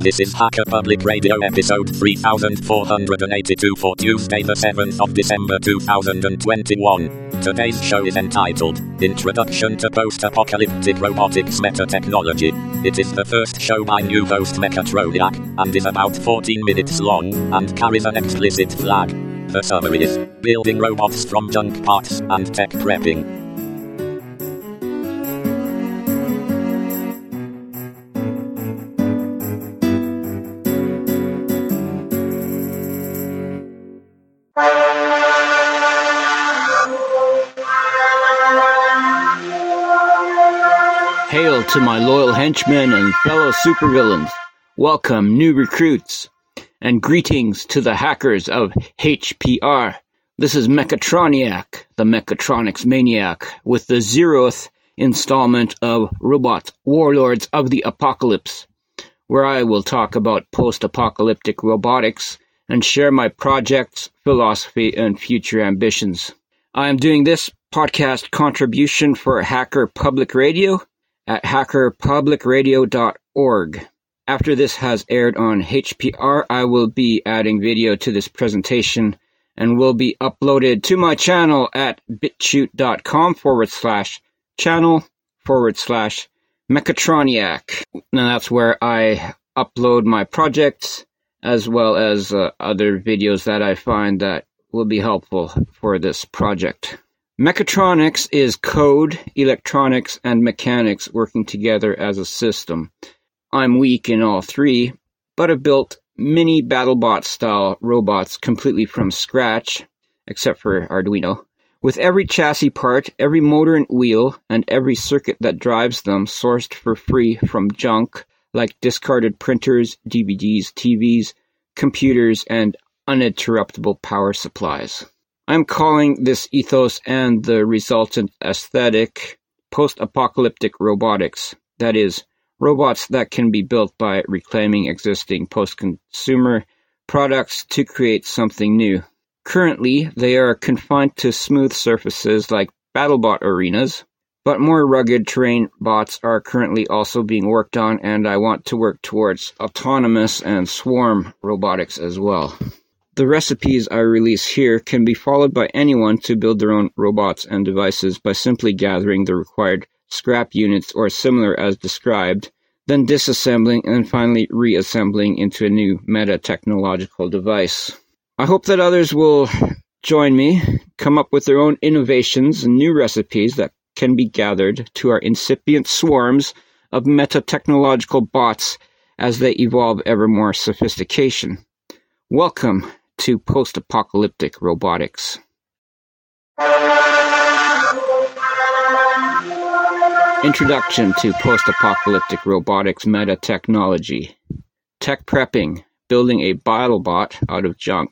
This is Hacker Public Radio episode 3482 for Tuesday, the 7th of December 2021. Today's show is entitled Introduction to Post Apocalyptic Robotics Meta Technology. It is the first show by new host Mechatroniac and is about 14 minutes long and carries an explicit flag. The summary is Building Robots from Junk Parts and Tech Prepping. To my loyal henchmen and fellow supervillains. Welcome, new recruits. And greetings to the hackers of HPR. This is Mechatroniac, the Mechatronics Maniac, with the zeroth installment of Robot Warlords of the Apocalypse, where I will talk about post apocalyptic robotics and share my projects, philosophy, and future ambitions. I am doing this podcast contribution for Hacker Public Radio at hackerpublicradio.org. After this has aired on HPR, I will be adding video to this presentation and will be uploaded to my channel at bitchute.com forward slash channel forward slash mechatroniac. Now that's where I upload my projects as well as uh, other videos that I find that will be helpful for this project. Mechatronics is code, electronics, and mechanics working together as a system. I'm weak in all three, but have built mini BattleBot style robots completely from scratch, except for Arduino, with every chassis part, every motor and wheel, and every circuit that drives them sourced for free from junk like discarded printers, DVDs, TVs, computers, and uninterruptible power supplies. I'm calling this ethos and the resultant aesthetic post-apocalyptic robotics. That is, robots that can be built by reclaiming existing post-consumer products to create something new. Currently, they are confined to smooth surfaces like BattleBot arenas, but more rugged terrain bots are currently also being worked on, and I want to work towards autonomous and swarm robotics as well. The recipes I release here can be followed by anyone to build their own robots and devices by simply gathering the required scrap units or similar as described, then disassembling and finally reassembling into a new meta technological device. I hope that others will join me, come up with their own innovations and new recipes that can be gathered to our incipient swarms of meta technological bots as they evolve ever more sophistication. Welcome to post-apocalyptic robotics. Introduction to post-apocalyptic robotics meta technology. Tech prepping, building a BattleBot out of junk.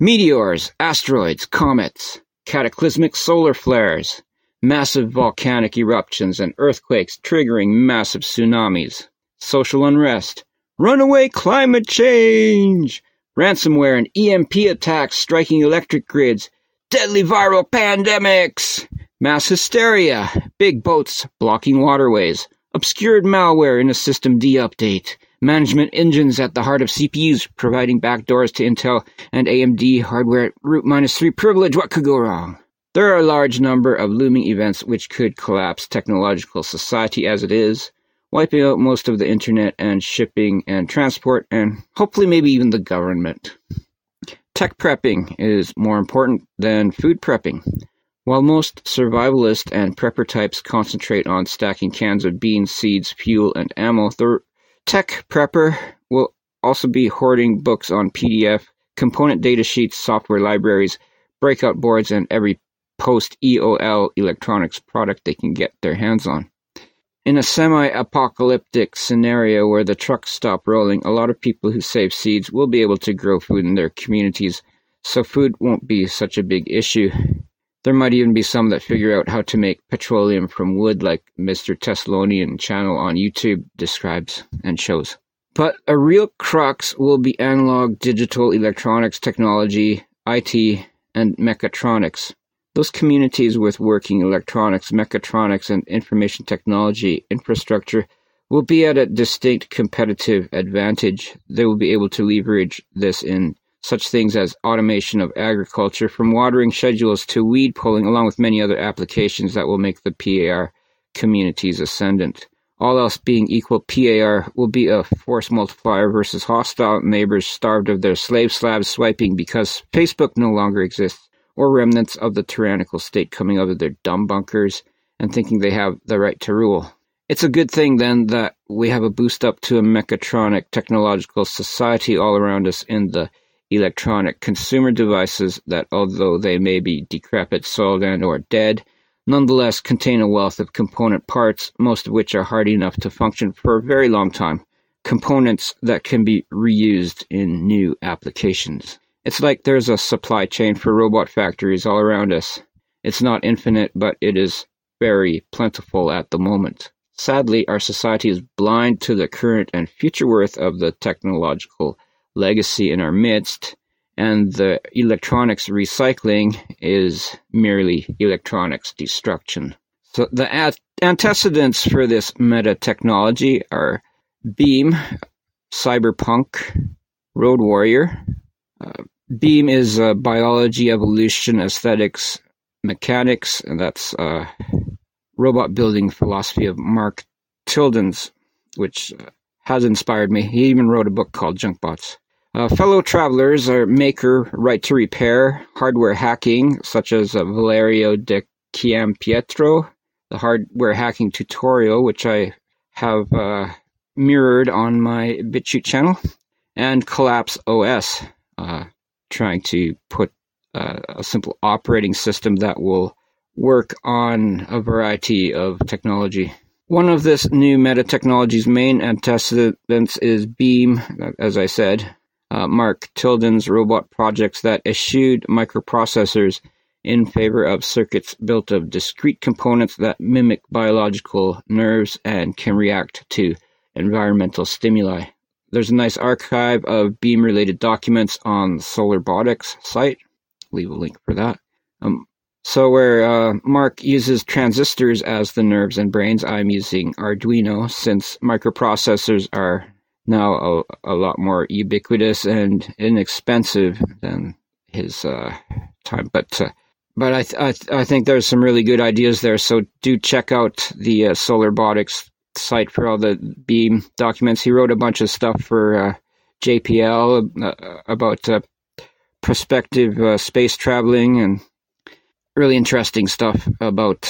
Meteors, asteroids, comets, cataclysmic solar flares, massive volcanic eruptions and earthquakes triggering massive tsunamis, social unrest, runaway climate change, ransomware and EMP attacks striking electric grids, deadly viral pandemics, mass hysteria, big boats blocking waterways, obscured malware in a systemd update, management engines at the heart of CPUs providing backdoors to Intel and AMD hardware at root minus 3 privilege. What could go wrong? There are a large number of looming events which could collapse technological society as it is, wiping out most of the internet and shipping and transport, and hopefully maybe even the government. Tech prepping is more important than food prepping. While most survivalist and prepper types concentrate on stacking cans of beans, seeds, fuel, and ammo, the tech prepper will also be hoarding books on PDF, component data sheets, software libraries, breakout boards, and every post EOL electronics product they can get their hands on in a semi-apocalyptic scenario where the trucks stop rolling, a lot of people who save seeds will be able to grow food in their communities, so food won't be such a big issue. There might even be some that figure out how to make petroleum from wood, like Mr. Teslonian channel on YouTube describes and shows. But a real crux will be analog digital electronics technology, IT, and mechatronics. Those communities with working electronics, mechatronics, and information technology infrastructure will be at a distinct competitive advantage. They will be able to leverage this in such things as automation of agriculture, from watering schedules to weed pulling, along with many other applications that will make the PAR communities ascendant. All else being equal, PAR will be a force multiplier versus hostile neighbors starved of their slave slabs swiping because Facebook no longer exists, or remnants of the tyrannical state coming out of their dumb bunkers and thinking they have the right to rule. It's a good thing then that we have a boost up to a mechatronic technological society all around us in the electronic consumer devices that, although they may be decrepit, soiled, and or dead, nonetheless contain a wealth of component parts, most of which are hardy enough to function for a very long time. Components that can be reused in new applications. It's like there's a supply chain for robot factories all around us. It's not infinite, but it is very plentiful at the moment. Sadly, our society is blind to the current and future worth of the technological legacy in our midst, and the electronics recycling is merely electronics destruction. So the antecedents for this meta technology are Beam, Cyberpunk, Road Warrior. Uh, Beam is uh, biology, evolution, aesthetics, mechanics, and that's uh, robot building philosophy of Mark Tilden's, which uh, has inspired me. He even wrote a book called Junkbots. Uh, fellow travelers are Maker, Right to Repair, hardware hacking, such as uh, Valerio de Giampietro, the hardware hacking tutorial, which I have uh, mirrored on my BitChute channel, and Collapse OS, uh, trying to put uh, a simple operating system that will work on a variety of technology. One of this new meta technology's main antecedents is Beam, as I said, uh, Mark Tilden's robot projects that eschewed microprocessors in favor of circuits built of discrete components that mimic biological nerves and can react to environmental stimuli. There's a nice archive of beam related documents on the SolarBotics site. Leave a link for that. Um, so, where uh, Mark uses transistors as the nerves and brains, I'm using Arduino since microprocessors are now a, a lot more ubiquitous and inexpensive than his uh, time. But uh, but I, th- I, th- I think there's some really good ideas there. So do check out the uh, SolarBotics site for all the Beam documents. He wrote a bunch of stuff for uh, JPL uh, about uh, prospective uh, space traveling and really interesting stuff about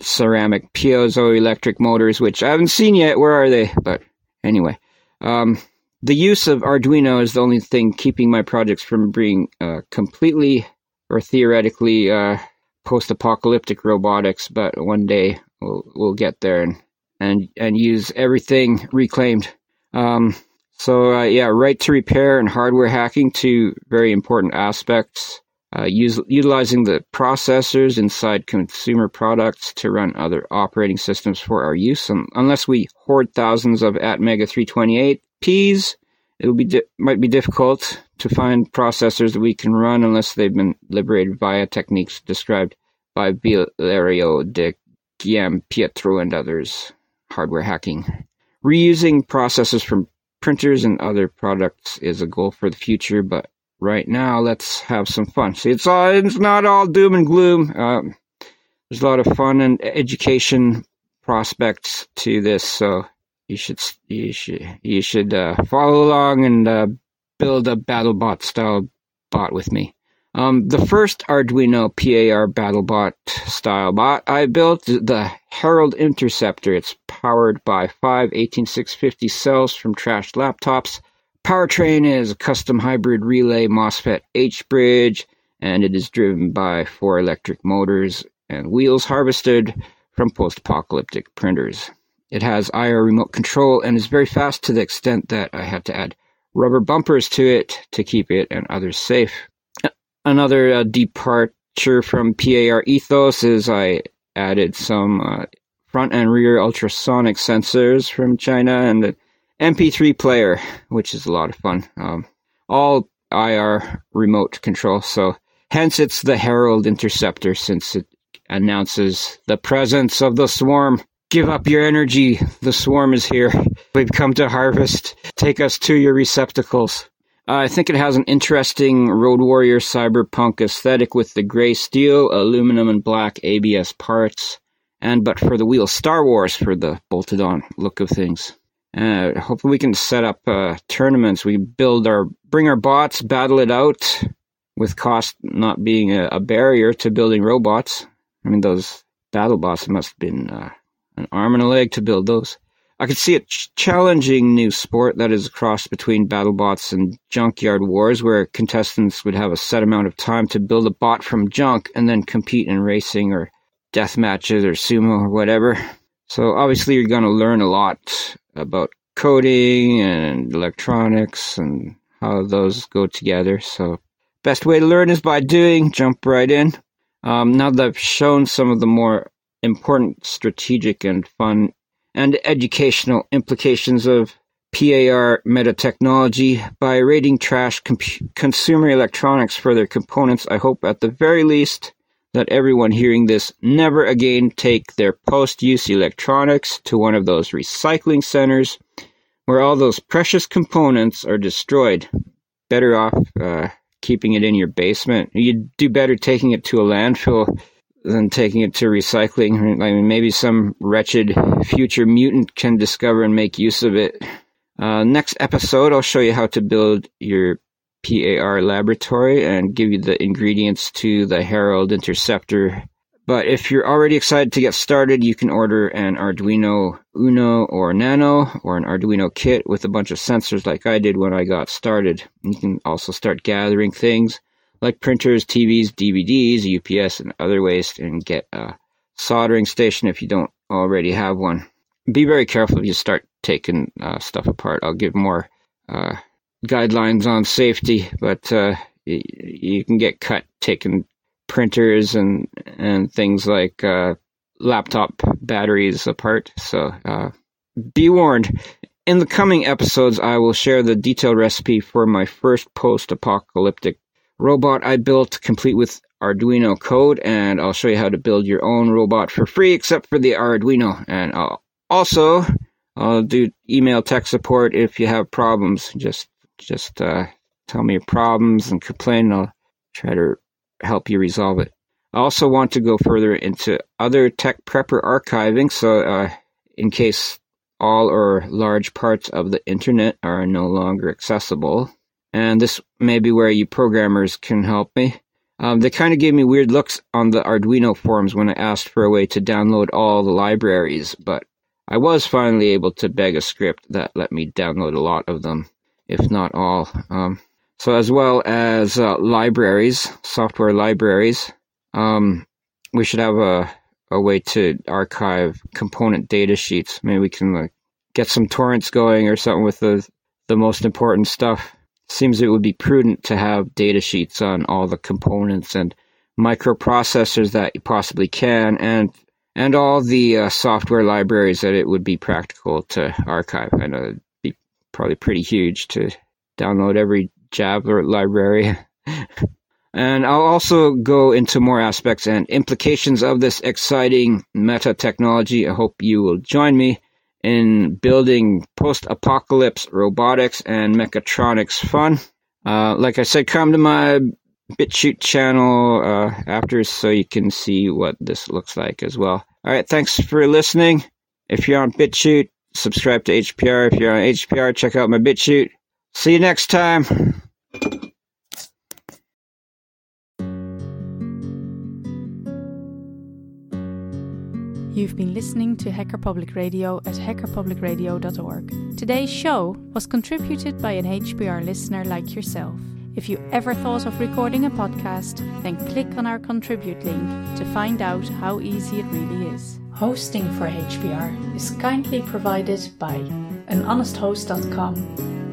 ceramic piezoelectric motors, which I haven't seen yet. Where are they? But Anyway, um, the use of Arduino is the only thing keeping my projects from being uh, completely or theoretically uh, post-apocalyptic robotics. But one day we'll we'll get there and and and use everything reclaimed. Um, so uh, yeah, right to repair and hardware hacking, two very important aspects uh, use, utilizing the processors inside consumer products to run other operating systems for our use. Unless we hoard thousands of Atmega 328Ps, it'll be di- might be difficult to find processors that we can run unless they've been liberated via techniques described by Valerio de Giampietro and others. Hardware hacking. Reusing processors from printers and other products is a goal for the future, but right now, let's have some fun. See, it's all, it's not all doom and gloom. Um, there's a lot of fun and education prospects to this, so you should you should you should uh, follow along and uh, build a BattleBot style bot with me. Um, the first Arduino PAR BattleBot style bot I built the Herald Interceptor. It's powered by five 18650 cells from trashed laptops Powertrain is a custom hybrid relay MOSFET H-bridge, and it is driven by four electric motors and wheels harvested from post-apocalyptic printers. It has IR remote control and is very fast to the extent that I had to add rubber bumpers to it to keep it and others safe. Another uh, departure from PAR ethos is I added some uh, front and rear ultrasonic sensors from China and an MP3 player, which is a lot of fun. Um, all IR remote control, so hence it's the Herald Interceptor since it announces the presence of the swarm. Give up your energy. The swarm is here. We've come to harvest. Take us to your receptacles. Uh, I think it has an interesting Road Warrior cyberpunk aesthetic with the gray steel, aluminum, and black ABS parts. And but for the wheel, Star Wars for the bolted on look of things. Uh, hopefully, we can set up uh, tournaments. We build our, bring our bots, battle it out, with cost not being a, a barrier to building robots. I mean, those battle bots must have been uh, an arm and a leg to build those. I could see a ch- challenging new sport that is a cross between BattleBots and Junkyard Wars, where contestants would have a set amount of time to build a bot from junk and then compete in racing or death matches or sumo or whatever. So obviously, you're going to learn a lot about coding and electronics and how those go together. So best way to learn is by doing. Jump right in. Um, now that I've shown some of the more important strategic and fun and educational implications of PAR meta technology by rating trash consumer electronics for their components. I hope at the very least that everyone hearing this never again take their post use electronics to one of those recycling centers where all those precious components are destroyed. Better off uh, keeping it in your basement. You'd do better taking it to a landfill than taking it to recycling. I mean, maybe some wretched future mutant can discover and make use of it. Uh, next episode, I'll show you how to build your PAR laboratory and give you the ingredients to the Herald Interceptor. But if you're already excited to get started, you can order an Arduino Uno or Nano or an Arduino kit with a bunch of sensors like I did when I got started. You can also start gathering things like printers, TVs, DVDs, UPS, and other waste, and get a soldering station if you don't already have one. Be very careful if you start taking uh, stuff apart. I'll give more uh, guidelines on safety, but uh, y- you can get cut taking printers and and things like uh, laptop batteries apart. So uh, be warned. In the coming episodes, I will share the detailed recipe for my first post-apocalyptic robot I built, complete with Arduino code, and I'll show you how to build your own robot for free, except for the Arduino. And I'll also I'll do email tech support if you have problems. Just just uh, tell me your problems and complain. And I'll try to help you resolve it. I also want to go further into other tech prepper archiving, so uh, in case all or large parts of the internet are no longer accessible, and this may be where you programmers can help me. Um, they kind of gave me weird looks on the Arduino forums when I asked for a way to download all the libraries, but I was finally able to beg a script that let me download a lot of them, if not all. Um, so, as well as uh, libraries, software libraries, um, we should have a, a way to archive component data sheets. Maybe we can like, get some torrents going or something with the, the most important stuff seems it would be prudent to have data sheets on all the components and microprocessors that you possibly can and and all the uh, software libraries that it would be practical to archive. I know it'd be probably pretty huge to download every Java library. and I'll also go into more aspects and implications of this exciting meta technology. I hope you will join me in building post apocalypse robotics and mechatronics fun. Uh, like I said, come to my BitChute channel uh, after so you can see what this looks like as well. All right, thanks for listening. If you're on BitChute, subscribe to HPR. If you're on HPR, check out my BitChute. See you next time. You've been listening to Hacker Public Radio at hackerpublicradio.org. Today's show was contributed by an HPR listener like yourself. If you ever thought of recording a podcast, then click on our contribute link to find out how easy it really is. Hosting for HPR is kindly provided by anhonesthost.com